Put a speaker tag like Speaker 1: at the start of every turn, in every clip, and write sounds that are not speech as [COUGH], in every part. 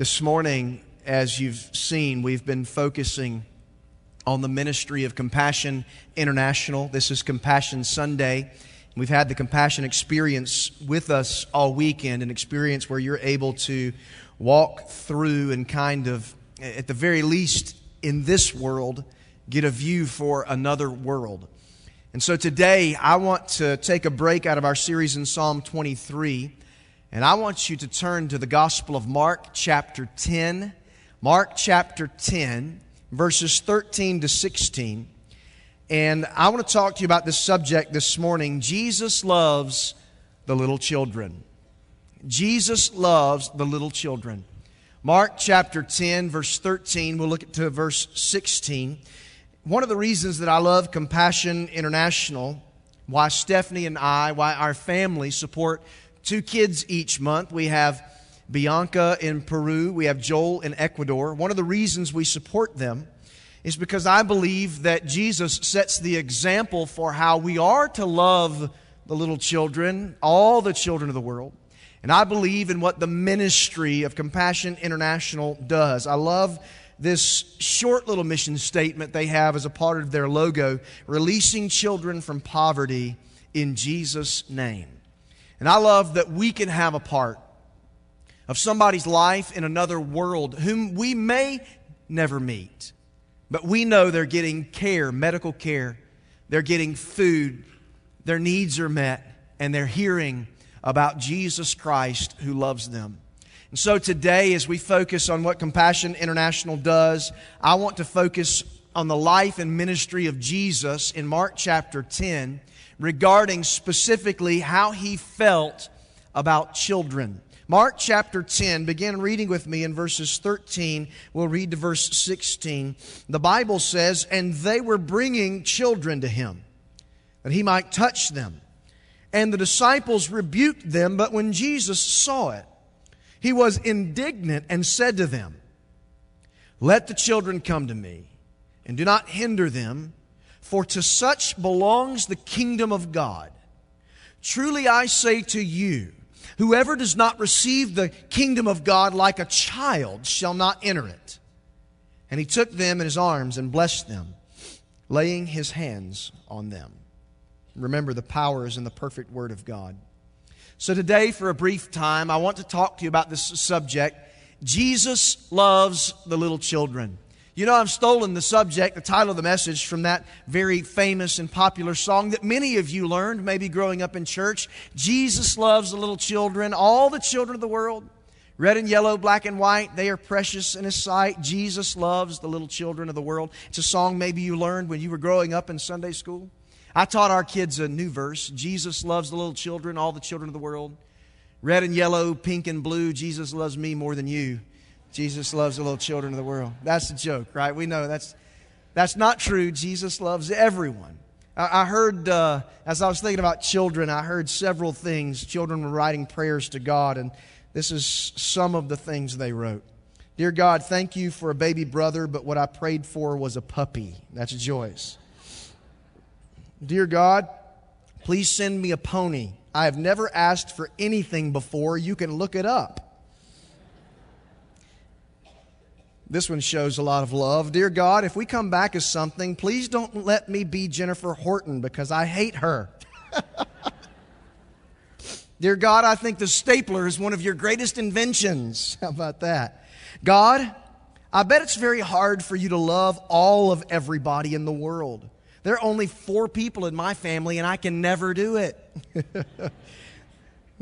Speaker 1: This morning, as you've seen, we've been focusing on the ministry of Compassion International. This is Compassion Sunday. We've had the compassion experience with us all weekend, an experience where you're able to walk through and kind of, at the very least in this world, get a view for another world. And so today, I want to take a break out of our series in Psalm 23 and I want you to turn to the Gospel of Mark, chapter 10. Mark, chapter 10, verses 13 to 16. And I want to talk to you about this subject this morning. Jesus loves the little children. Jesus loves the little children. Mark chapter 10, verse 13, we'll look to verse 16. One of the reasons that I love Compassion International, why Stephanie and I, why our family support two kids each month. We have Bianca in Peru, we have Joel in Ecuador. One of the reasons we support them is because I believe that Jesus sets the example for how we are to love the little children, all the children of the world. And I believe in what the ministry of Compassion International does. I love this short little mission statement they have as a part of their logo releasing children from poverty in Jesus' name. And I love that we can have a part of somebody's life in another world whom we may never meet. But we know they're getting care, medical care, they're getting food, their needs are met, and they're hearing about Jesus Christ who loves them. And so today, as we focus on what Compassion International does, I want to focus on the life and ministry of Jesus in Mark chapter 10 regarding specifically how he felt about children. Mark chapter 10, begin reading with me in verses 13. We'll read to verse 16. The Bible says, And they were bringing children to him, that he might touch them. And the disciples rebuked them, but when Jesus saw it, he was indignant and said to them, Let the children come to me, and do not hinder them for to such belongs the kingdom of God. Truly I say to you, whoever does not receive the kingdom of God like a child shall not enter it. And he took them in his arms and blessed them, laying his hands on them. Remember, the power is in the perfect word of God. So, today, for a brief time, I want to talk to you about this subject Jesus loves the little children. You know, I've stolen the subject, the title of the message, from that very famous and popular song that many of you learned, maybe growing up in church. Jesus loves the little children, all the children of the world. Red and yellow, black and white, they are precious in His sight. Jesus loves the little children of the world. It's a song maybe you learned when you were growing up in Sunday school. I taught our kids a new verse Jesus loves the little children, all the children of the world. Red and yellow, pink and blue, Jesus loves me more than you. Jesus loves the little children of the world. That's a joke, right? We know that's, that's not true. Jesus loves everyone. I, I heard, uh, as I was thinking about children, I heard several things. Children were writing prayers to God, and this is some of the things they wrote. Dear God, thank you for a baby brother, but what I prayed for was a puppy. That's Joyce. Dear God, please send me a pony. I have never asked for anything before. You can look it up. This one shows a lot of love. Dear God, if we come back as something, please don't let me be Jennifer Horton because I hate her. [LAUGHS] Dear God, I think the stapler is one of your greatest inventions. [LAUGHS] How about that? God, I bet it's very hard for you to love all of everybody in the world. There are only four people in my family, and I can never do it. [LAUGHS]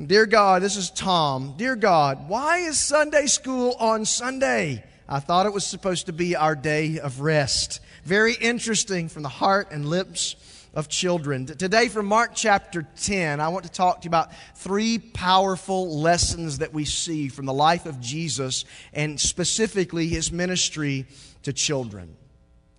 Speaker 1: Dear God, this is Tom. Dear God, why is Sunday school on Sunday? I thought it was supposed to be our day of rest. Very interesting from the heart and lips of children. Today, from Mark chapter 10, I want to talk to you about three powerful lessons that we see from the life of Jesus and specifically his ministry to children.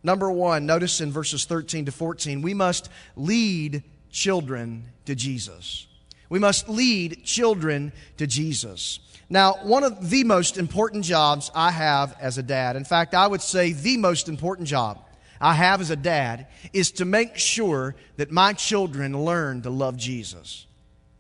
Speaker 1: Number one, notice in verses 13 to 14, we must lead children to Jesus. We must lead children to Jesus. Now, one of the most important jobs I have as a dad, in fact, I would say the most important job I have as a dad, is to make sure that my children learn to love Jesus.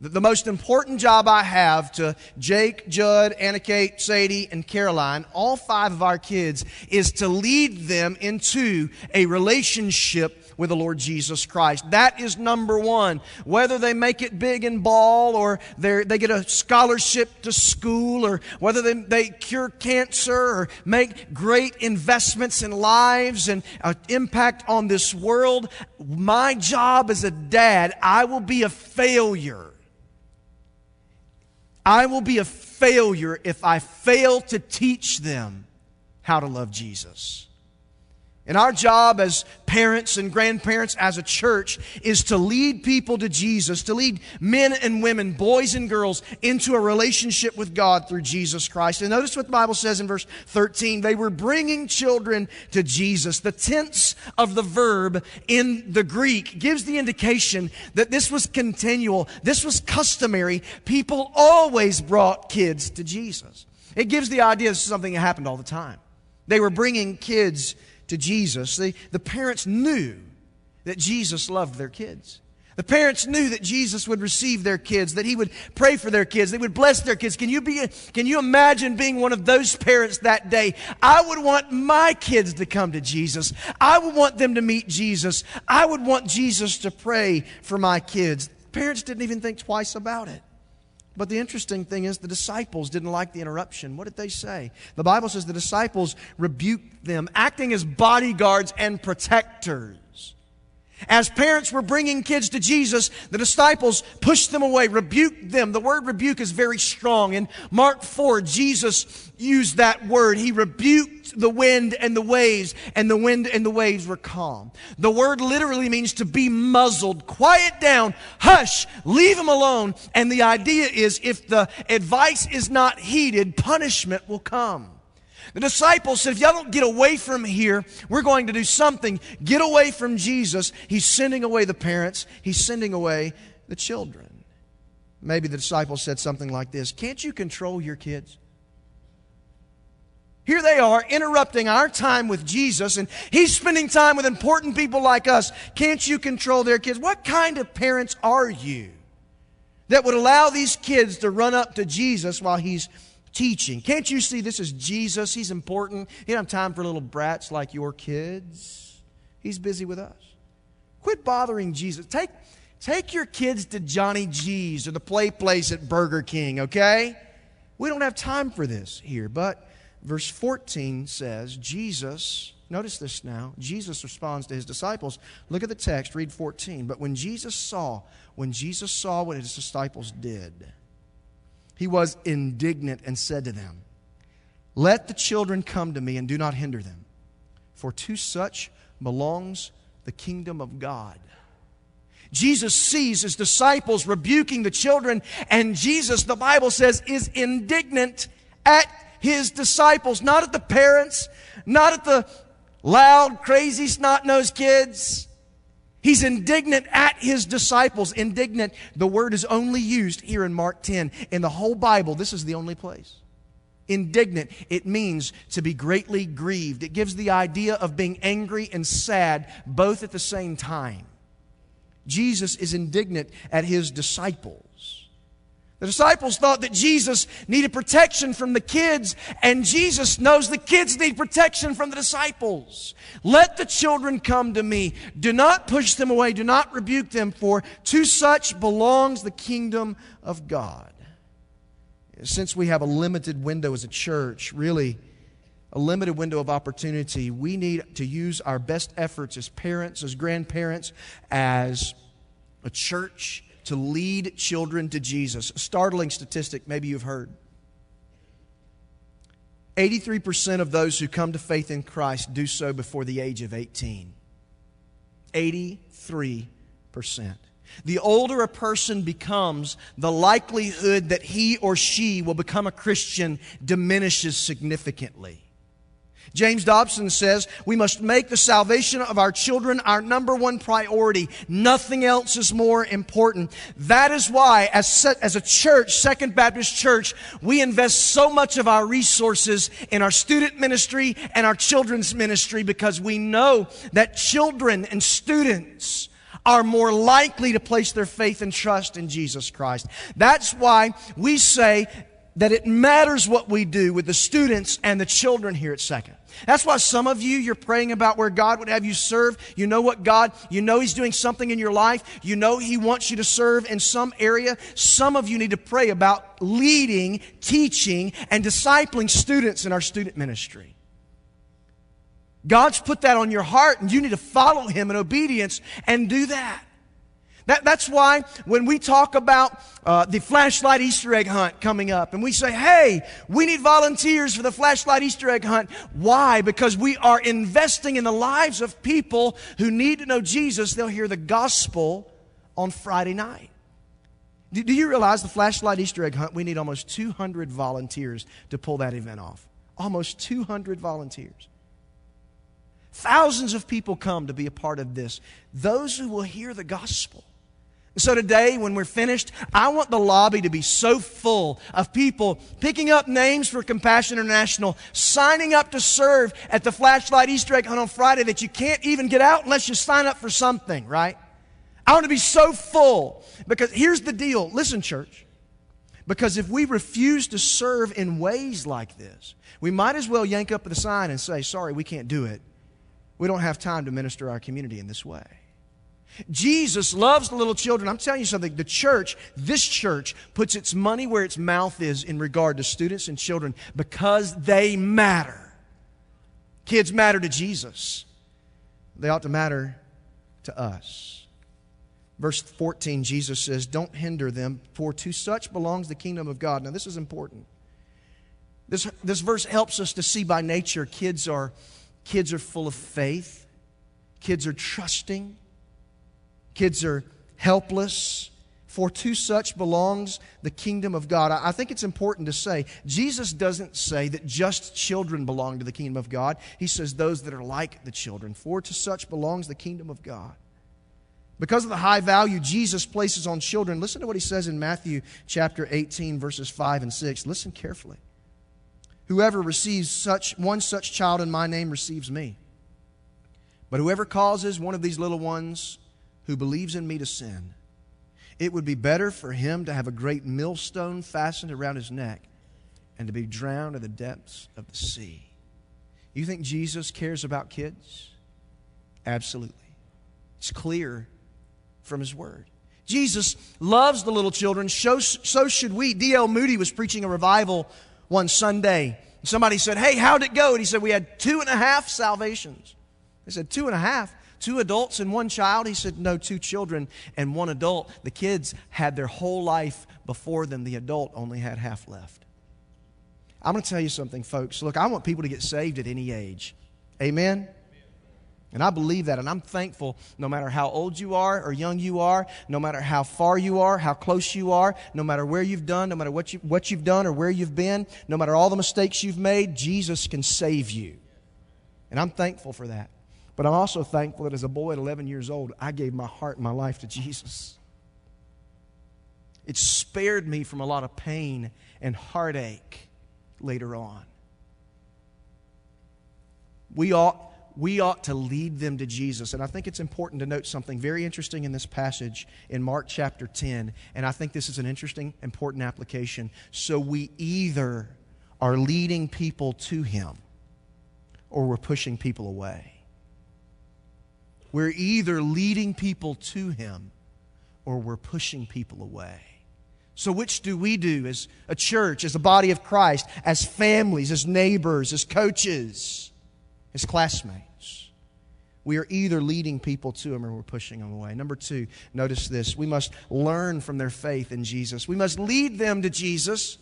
Speaker 1: The, most important job I have to Jake, Judd, Anna Kate, Sadie, and Caroline, all five of our kids, is to lead them into a relationship with the Lord Jesus Christ. That is number one. Whether they make it big in ball or they get a scholarship to school or whether they, they cure cancer or make great investments in lives and uh, impact on this world, my job as a dad, I will be a failure. I will be a failure if I fail to teach them how to love Jesus. And our job as parents and grandparents, as a church, is to lead people to Jesus, to lead men and women, boys and girls, into a relationship with God through Jesus Christ. And notice what the Bible says in verse 13. They were bringing children to Jesus. The tense of the verb in the Greek gives the indication that this was continual, this was customary. People always brought kids to Jesus. It gives the idea this is something that happened all the time. They were bringing kids to Jesus, the, the parents knew that Jesus loved their kids. The parents knew that Jesus would receive their kids, that he would pray for their kids, they would bless their kids. Can you be can you imagine being one of those parents that day? I would want my kids to come to Jesus. I would want them to meet Jesus. I would want Jesus to pray for my kids. Parents didn't even think twice about it. But the interesting thing is, the disciples didn't like the interruption. What did they say? The Bible says the disciples rebuked them, acting as bodyguards and protectors. As parents were bringing kids to Jesus, the disciples pushed them away, rebuked them. The word rebuke is very strong. In Mark 4, Jesus used that word. He rebuked the wind and the waves, and the wind and the waves were calm. The word literally means to be muzzled. Quiet down, hush, leave them alone. And the idea is if the advice is not heeded, punishment will come. The disciples said, if y'all don't get away from here, we're going to do something. Get away from Jesus. He's sending away the parents, he's sending away the children. Maybe the disciples said something like this Can't you control your kids? Here they are interrupting our time with Jesus, and He's spending time with important people like us. Can't you control their kids? What kind of parents are you that would allow these kids to run up to Jesus while He's teaching. Can't you see this is Jesus? He's important. He don't have time for little brats like your kids. He's busy with us. Quit bothering Jesus. Take, take your kids to Johnny G's or the play place at Burger King, okay? We don't have time for this here. But verse 14 says, Jesus, notice this now, Jesus responds to his disciples. Look at the text, read 14. But when Jesus saw, when Jesus saw what his disciples did, he was indignant and said to them, Let the children come to me and do not hinder them, for to such belongs the kingdom of God. Jesus sees his disciples rebuking the children, and Jesus, the Bible says, is indignant at his disciples, not at the parents, not at the loud, crazy, snot nosed kids. He's indignant at his disciples. Indignant, the word is only used here in Mark 10. In the whole Bible, this is the only place. Indignant, it means to be greatly grieved. It gives the idea of being angry and sad both at the same time. Jesus is indignant at his disciples. The disciples thought that Jesus needed protection from the kids, and Jesus knows the kids need protection from the disciples. Let the children come to me. Do not push them away. Do not rebuke them, for to such belongs the kingdom of God. Since we have a limited window as a church, really a limited window of opportunity, we need to use our best efforts as parents, as grandparents, as a church to lead children to Jesus. A startling statistic, maybe you've heard. 83% of those who come to faith in Christ do so before the age of 18. 83%. The older a person becomes, the likelihood that he or she will become a Christian diminishes significantly. James Dobson says we must make the salvation of our children our number one priority. Nothing else is more important. That is why, as, as a church, Second Baptist Church, we invest so much of our resources in our student ministry and our children's ministry because we know that children and students are more likely to place their faith and trust in Jesus Christ. That's why we say that it matters what we do with the students and the children here at Second. That's why some of you, you're praying about where God would have you serve. You know what God, you know He's doing something in your life. You know He wants you to serve in some area. Some of you need to pray about leading, teaching, and discipling students in our student ministry. God's put that on your heart, and you need to follow Him in obedience and do that. That, that's why when we talk about uh, the flashlight Easter egg hunt coming up, and we say, hey, we need volunteers for the flashlight Easter egg hunt. Why? Because we are investing in the lives of people who need to know Jesus. They'll hear the gospel on Friday night. Do, do you realize the flashlight Easter egg hunt, we need almost 200 volunteers to pull that event off? Almost 200 volunteers. Thousands of people come to be a part of this. Those who will hear the gospel. So today, when we're finished, I want the lobby to be so full of people picking up names for Compassion International, signing up to serve at the Flashlight Easter egg hunt on Friday that you can't even get out unless you sign up for something, right? I want to be so full because here's the deal. Listen, church. Because if we refuse to serve in ways like this, we might as well yank up the sign and say, sorry, we can't do it. We don't have time to minister our community in this way. Jesus loves the little children. I'm telling you something. The church, this church, puts its money where its mouth is in regard to students and children because they matter. Kids matter to Jesus, they ought to matter to us. Verse 14, Jesus says, Don't hinder them, for to such belongs the kingdom of God. Now, this is important. This, this verse helps us to see by nature kids are, kids are full of faith, kids are trusting. Kids are helpless. For to such belongs the kingdom of God. I think it's important to say, Jesus doesn't say that just children belong to the kingdom of God. He says those that are like the children. For to such belongs the kingdom of God. Because of the high value Jesus places on children, listen to what he says in Matthew chapter 18, verses 5 and 6. Listen carefully. Whoever receives such one such child in my name receives me. But whoever causes one of these little ones who believes in me to sin, it would be better for him to have a great millstone fastened around his neck and to be drowned in the depths of the sea. You think Jesus cares about kids? Absolutely. It's clear from his word. Jesus loves the little children, so, so should we. D.L. Moody was preaching a revival one Sunday. Somebody said, Hey, how'd it go? And he said, We had two and a half salvations. They said, Two and a half? Two adults and one child? He said, No, two children and one adult. The kids had their whole life before them, the adult only had half left. I'm going to tell you something, folks. Look, I want people to get saved at any age. Amen? And I believe that, and I'm thankful no matter how old you are or young you are, no matter how far you are, how close you are, no matter where you've done, no matter what, you, what you've done or where you've been, no matter all the mistakes you've made, Jesus can save you. And I'm thankful for that. But I'm also thankful that as a boy at 11 years old, I gave my heart and my life to Jesus. It spared me from a lot of pain and heartache later on. We ought, we ought to lead them to Jesus. And I think it's important to note something very interesting in this passage in Mark chapter 10. And I think this is an interesting, important application. So we either are leading people to Him or we're pushing people away. We're either leading people to Him or we're pushing people away. So, which do we do as a church, as a body of Christ, as families, as neighbors, as coaches, as classmates? We are either leading people to Him or we're pushing them away. Number two, notice this. We must learn from their faith in Jesus. We must lead them to Jesus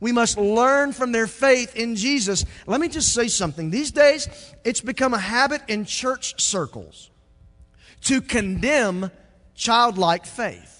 Speaker 1: we must learn from their faith in Jesus. Let me just say something. These days, it's become a habit in church circles to condemn childlike faith.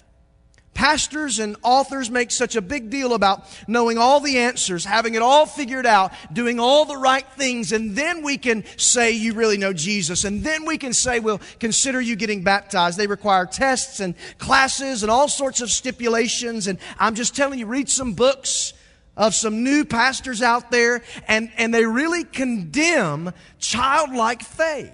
Speaker 1: Pastors and authors make such a big deal about knowing all the answers, having it all figured out, doing all the right things, and then we can say you really know Jesus. And then we can say, well, consider you getting baptized. They require tests and classes and all sorts of stipulations. And I'm just telling you, read some books of some new pastors out there, and, and they really condemn childlike faith.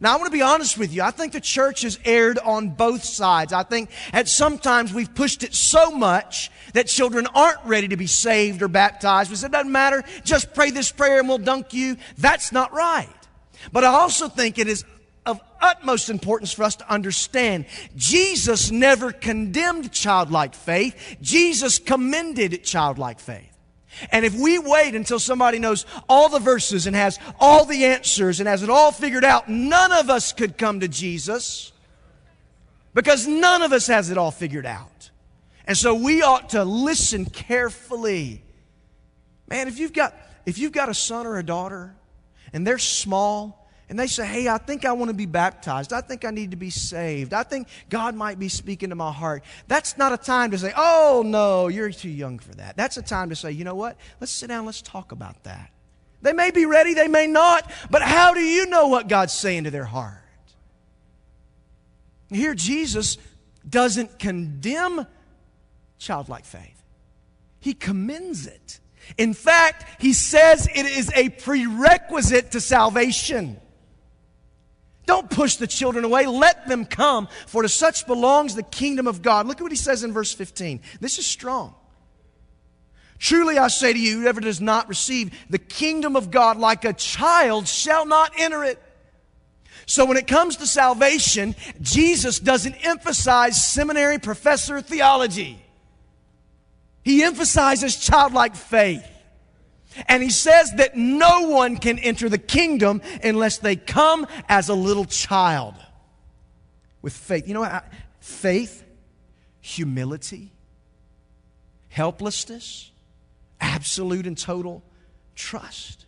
Speaker 1: Now, I want to be honest with you. I think the church has erred on both sides. I think at sometimes we've pushed it so much that children aren't ready to be saved or baptized. We said, it doesn't matter. Just pray this prayer and we'll dunk you. That's not right. But I also think it is of utmost importance for us to understand Jesus never condemned childlike faith. Jesus commended childlike faith. And if we wait until somebody knows all the verses and has all the answers and has it all figured out, none of us could come to Jesus because none of us has it all figured out. And so we ought to listen carefully. Man, if you've got if you've got a son or a daughter and they're small and they say, Hey, I think I want to be baptized. I think I need to be saved. I think God might be speaking to my heart. That's not a time to say, Oh, no, you're too young for that. That's a time to say, You know what? Let's sit down, let's talk about that. They may be ready, they may not, but how do you know what God's saying to their heart? Here, Jesus doesn't condemn childlike faith, He commends it. In fact, He says it is a prerequisite to salvation. Don't push the children away. Let them come, for to such belongs the kingdom of God. Look at what he says in verse 15. This is strong. Truly I say to you, whoever does not receive the kingdom of God like a child shall not enter it. So when it comes to salvation, Jesus doesn't emphasize seminary professor theology. He emphasizes childlike faith. And he says that no one can enter the kingdom unless they come as a little child with faith. You know what? Faith, humility, helplessness, absolute and total trust.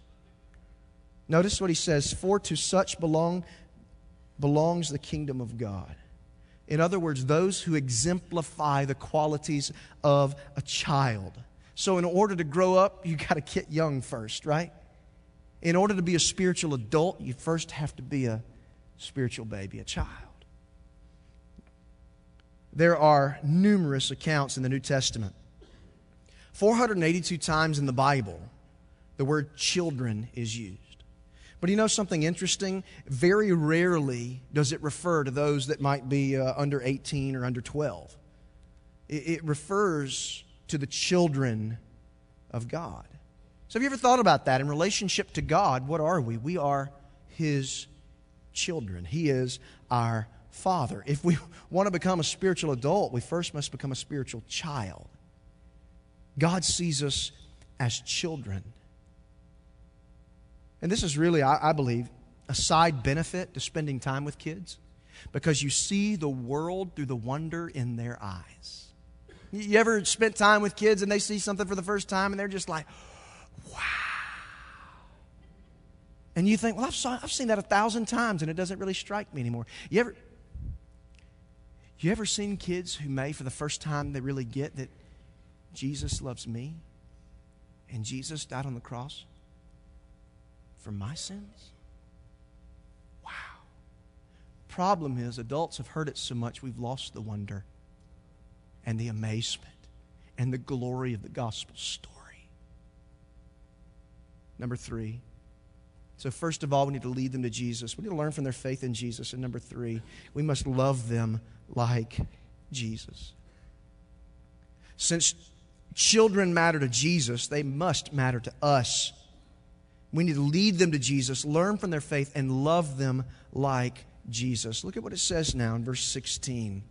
Speaker 1: Notice what he says For to such belong, belongs the kingdom of God. In other words, those who exemplify the qualities of a child. So, in order to grow up, you [LAUGHS] got to get young first, right? In order to be a spiritual adult, you first have to be a spiritual baby, a child. There are numerous accounts in the New Testament. 482 times in the Bible, the word children is used. But you know something interesting? Very rarely does it refer to those that might be uh, under 18 or under 12. It, it refers to the children of God. So, have you ever thought about that? In relationship to God, what are we? We are His children. He is our Father. If we [LAUGHS] want to become a spiritual adult, we first must become a spiritual child. God sees us as children. And this is really, I, I believe, a side benefit to spending time with kids because you see the world through the wonder in their eyes. You ever spent time with kids and they see something for the first time and they're just like, wow. And you think, well, I've, saw, I've seen that a thousand times and it doesn't really strike me anymore. You ever, you ever seen kids who may, for the first time, they really get that Jesus loves me and Jesus died on the cross for my sins? Wow. Problem is, adults have heard it so much we've lost the wonder and the amazement and the glory of the gospel story. Number three. So, first of all, we need to lead them to Jesus. We need to learn from their faith in Jesus. And number three, we must love them like Jesus. Since children matter to Jesus, they must matter to us. We need to lead them to Jesus, learn from their faith, and love them like Jesus. Look at what it says now in verse 16.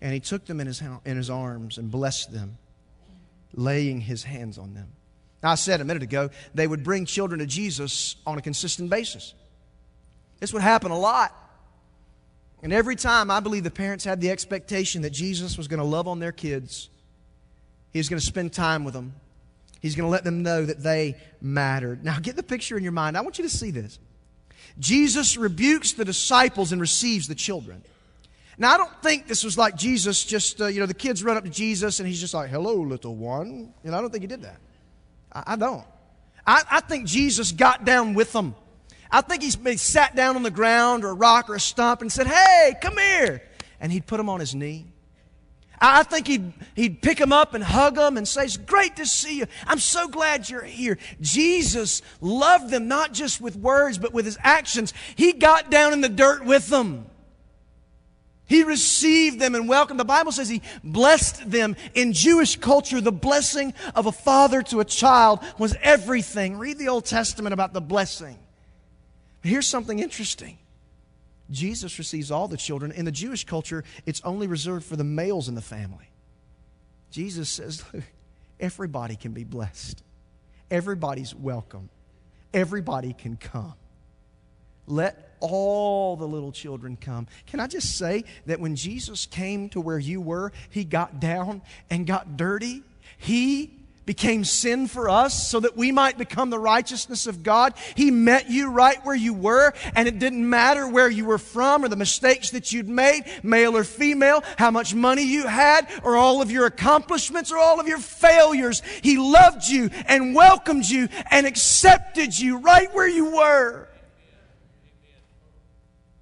Speaker 1: And he took them in his, in his arms and blessed them, laying his hands on them. Now, I said a minute ago, they would bring children to Jesus on a consistent basis. This would happen a lot. And every time, I believe the parents had the expectation that Jesus was going to love on their kids. He was going to spend time with them. He's going to let them know that they mattered. Now, get the picture in your mind. I want you to see this. Jesus rebukes the disciples and receives the children. Now, I don't think this was like Jesus just, uh, you know, the kids run up to Jesus and he's just like, hello, little one. You know, I don't think he did that. I, I don't. I, I, think Jesus got down with them. I think he, sat down on the ground or a rock or a stump and said, hey, come here. And he'd put them on his knee. I think he'd, he'd pick them up and hug them and say, It's great to see you. I'm so glad you're here. Jesus loved them not just with words, but with his actions. He got down in the dirt with them. He received them and welcomed. The Bible says he blessed them. In Jewish culture, the blessing of a father to a child was everything. Read the Old Testament about the blessing. Here's something interesting. Jesus receives all the children. In the Jewish culture, it's only reserved for the males in the family. Jesus says, everybody can be blessed. Everybody's welcome. Everybody can come. Let all the little children come. Can I just say that when Jesus came to where you were, he got down and got dirty? He became sin for us so that we might become the righteousness of God. He met you right where you were, and it didn't matter where you were from or the mistakes that you'd made, male or female, how much money you had, or all of your accomplishments or all of your failures. He loved you and welcomed you and accepted you right where you were.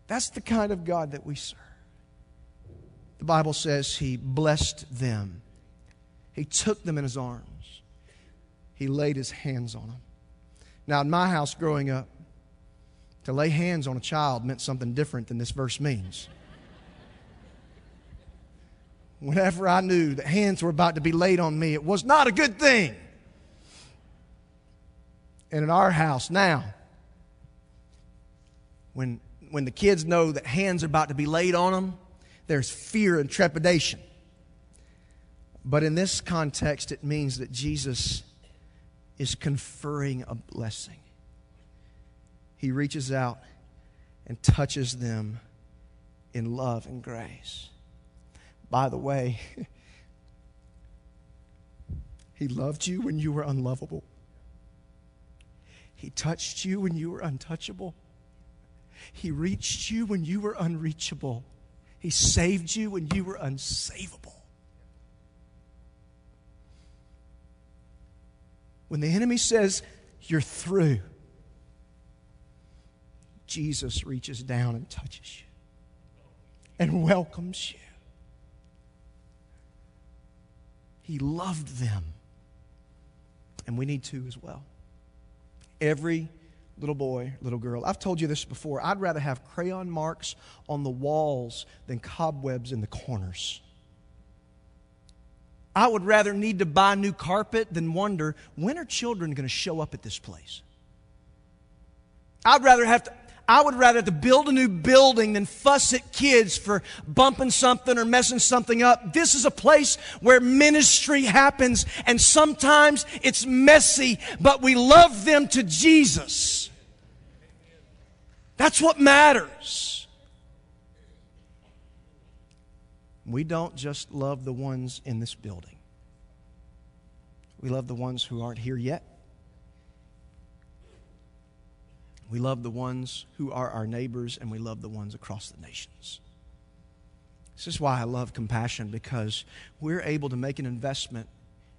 Speaker 1: That's the kind of God that we serve. The Bible says He blessed them, He took them in His arms, He laid His hands on them. Now, in my house growing up, to lay hands on a child meant something different than this verse means. Whenever I knew that hands were about to be laid on me, it was not a good thing. And in our house now, when when the kids know that hands are about to be laid on them, there's fear and trepidation. But in this context, it means that Jesus is conferring a blessing. He reaches out and touches them in love and grace. By the way, [LAUGHS] He loved you when you were unlovable. He touched you when you were untouchable. He reached you when you were unreachable. He saved you when you were unsavable. When the enemy says, You're through, Jesus reaches down and touches you and welcomes you. He loved them. And we need to as well. Every little boy, little girl. I've told you this before. I'd rather have crayon marks on the walls than cobwebs in the corners. I would rather need to buy new carpet than wonder when are children going to show up at this place? I'd rather have to. I would rather to build a new building than fuss at kids for bumping something or messing something up. This is a place where ministry happens, and sometimes it's messy, but we love them to Jesus. That's what matters. We don't just love the ones in this building, we love the ones who aren't here yet. We love the ones who are our neighbors, and we love the ones across the nations. This is why I love compassion because we're able to make an investment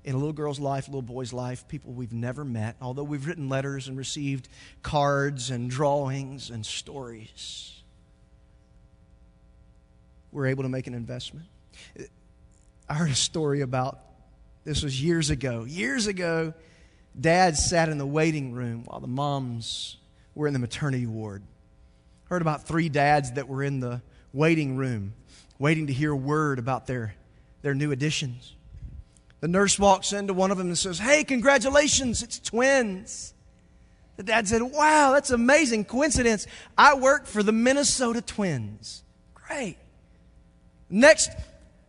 Speaker 1: in a little girl's life, a little boy's life, people we've never met, although we've written letters and received cards and drawings and stories. We're able to make an investment. I heard a story about this was years ago. Years ago, dad sat in the waiting room while the moms were in the maternity ward. Heard about three dads that were in the waiting room waiting to hear word about their, their new additions. The nurse walks into one of them and says, Hey, congratulations, it's twins. The dad said, Wow, that's amazing coincidence. I work for the Minnesota Twins. Great. Next,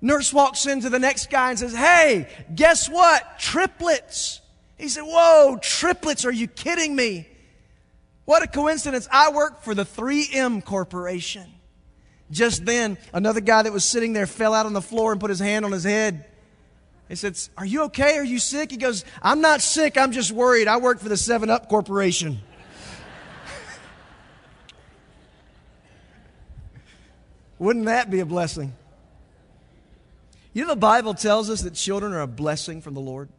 Speaker 1: nurse walks into the next guy and says, Hey, guess what? Triplets. He said, Whoa, triplets, are you kidding me? What a coincidence. I work for the 3M Corporation. Just then, another guy that was sitting there fell out on the floor and put his hand on his head. He said, Are you okay? Are you sick? He goes, I'm not sick. I'm just worried. I work for the 7 Up Corporation. [LAUGHS] Wouldn't that be a blessing? You know, the Bible tells us that children are a blessing from the Lord.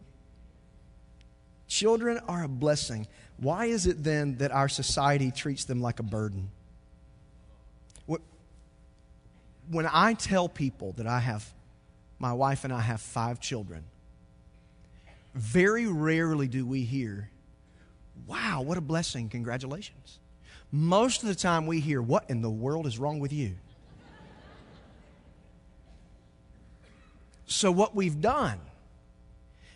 Speaker 1: Children are a blessing. Why is it then that our society treats them like a burden? When I tell people that I have my wife and I have five children. Very rarely do we hear, wow, what a blessing, congratulations. Most of the time we hear, what in the world is wrong with you? So, what we've done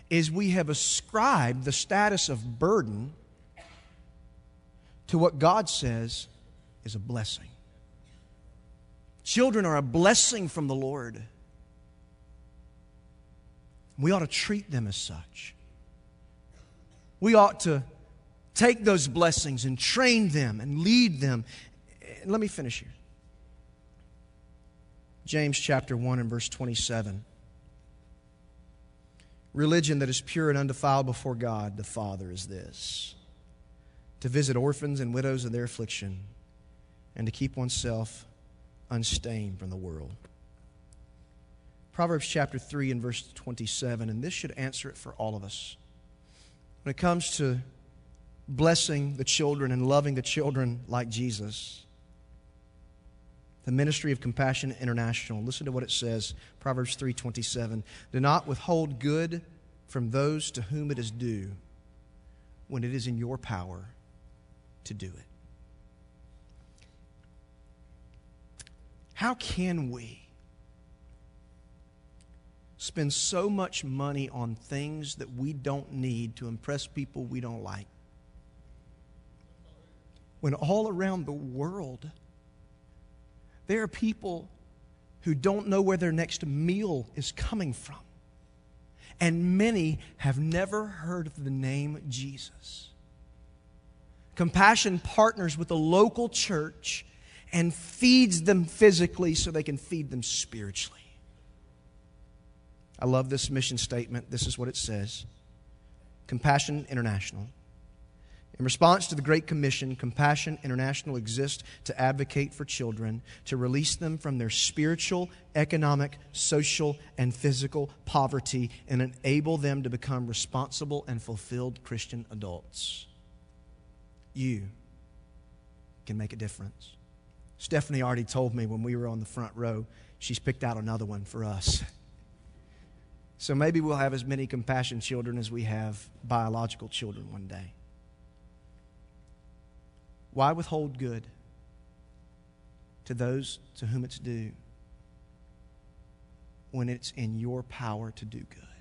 Speaker 1: is we have ascribed the status of burden to what God says is a blessing. Children are a blessing from the Lord. We ought to treat them as such. We ought to take those blessings and train them and lead them. Let me finish here. James chapter 1 and verse 27. Religion that is pure and undefiled before God the Father is this to visit orphans and widows in their affliction, and to keep oneself unstained from the world. Proverbs chapter 3 and verse 27, and this should answer it for all of us. When it comes to blessing the children and loving the children like Jesus, the ministry of compassion international listen to what it says proverbs 3.27 do not withhold good from those to whom it is due when it is in your power to do it. How can we spend so much money on things that we don't need to impress people we don't like? When all around the world, there are people who don't know where their next meal is coming from. And many have never heard of the name Jesus. Compassion partners with a local church and feeds them physically so they can feed them spiritually. I love this mission statement. This is what it says Compassion International. In response to the Great Commission, Compassion International exists to advocate for children, to release them from their spiritual, economic, social, and physical poverty, and enable them to become responsible and fulfilled Christian adults you can make a difference. Stephanie already told me when we were on the front row, she's picked out another one for us. So maybe we'll have as many compassion children as we have biological children one day. Why withhold good to those to whom it's due when it's in your power to do good?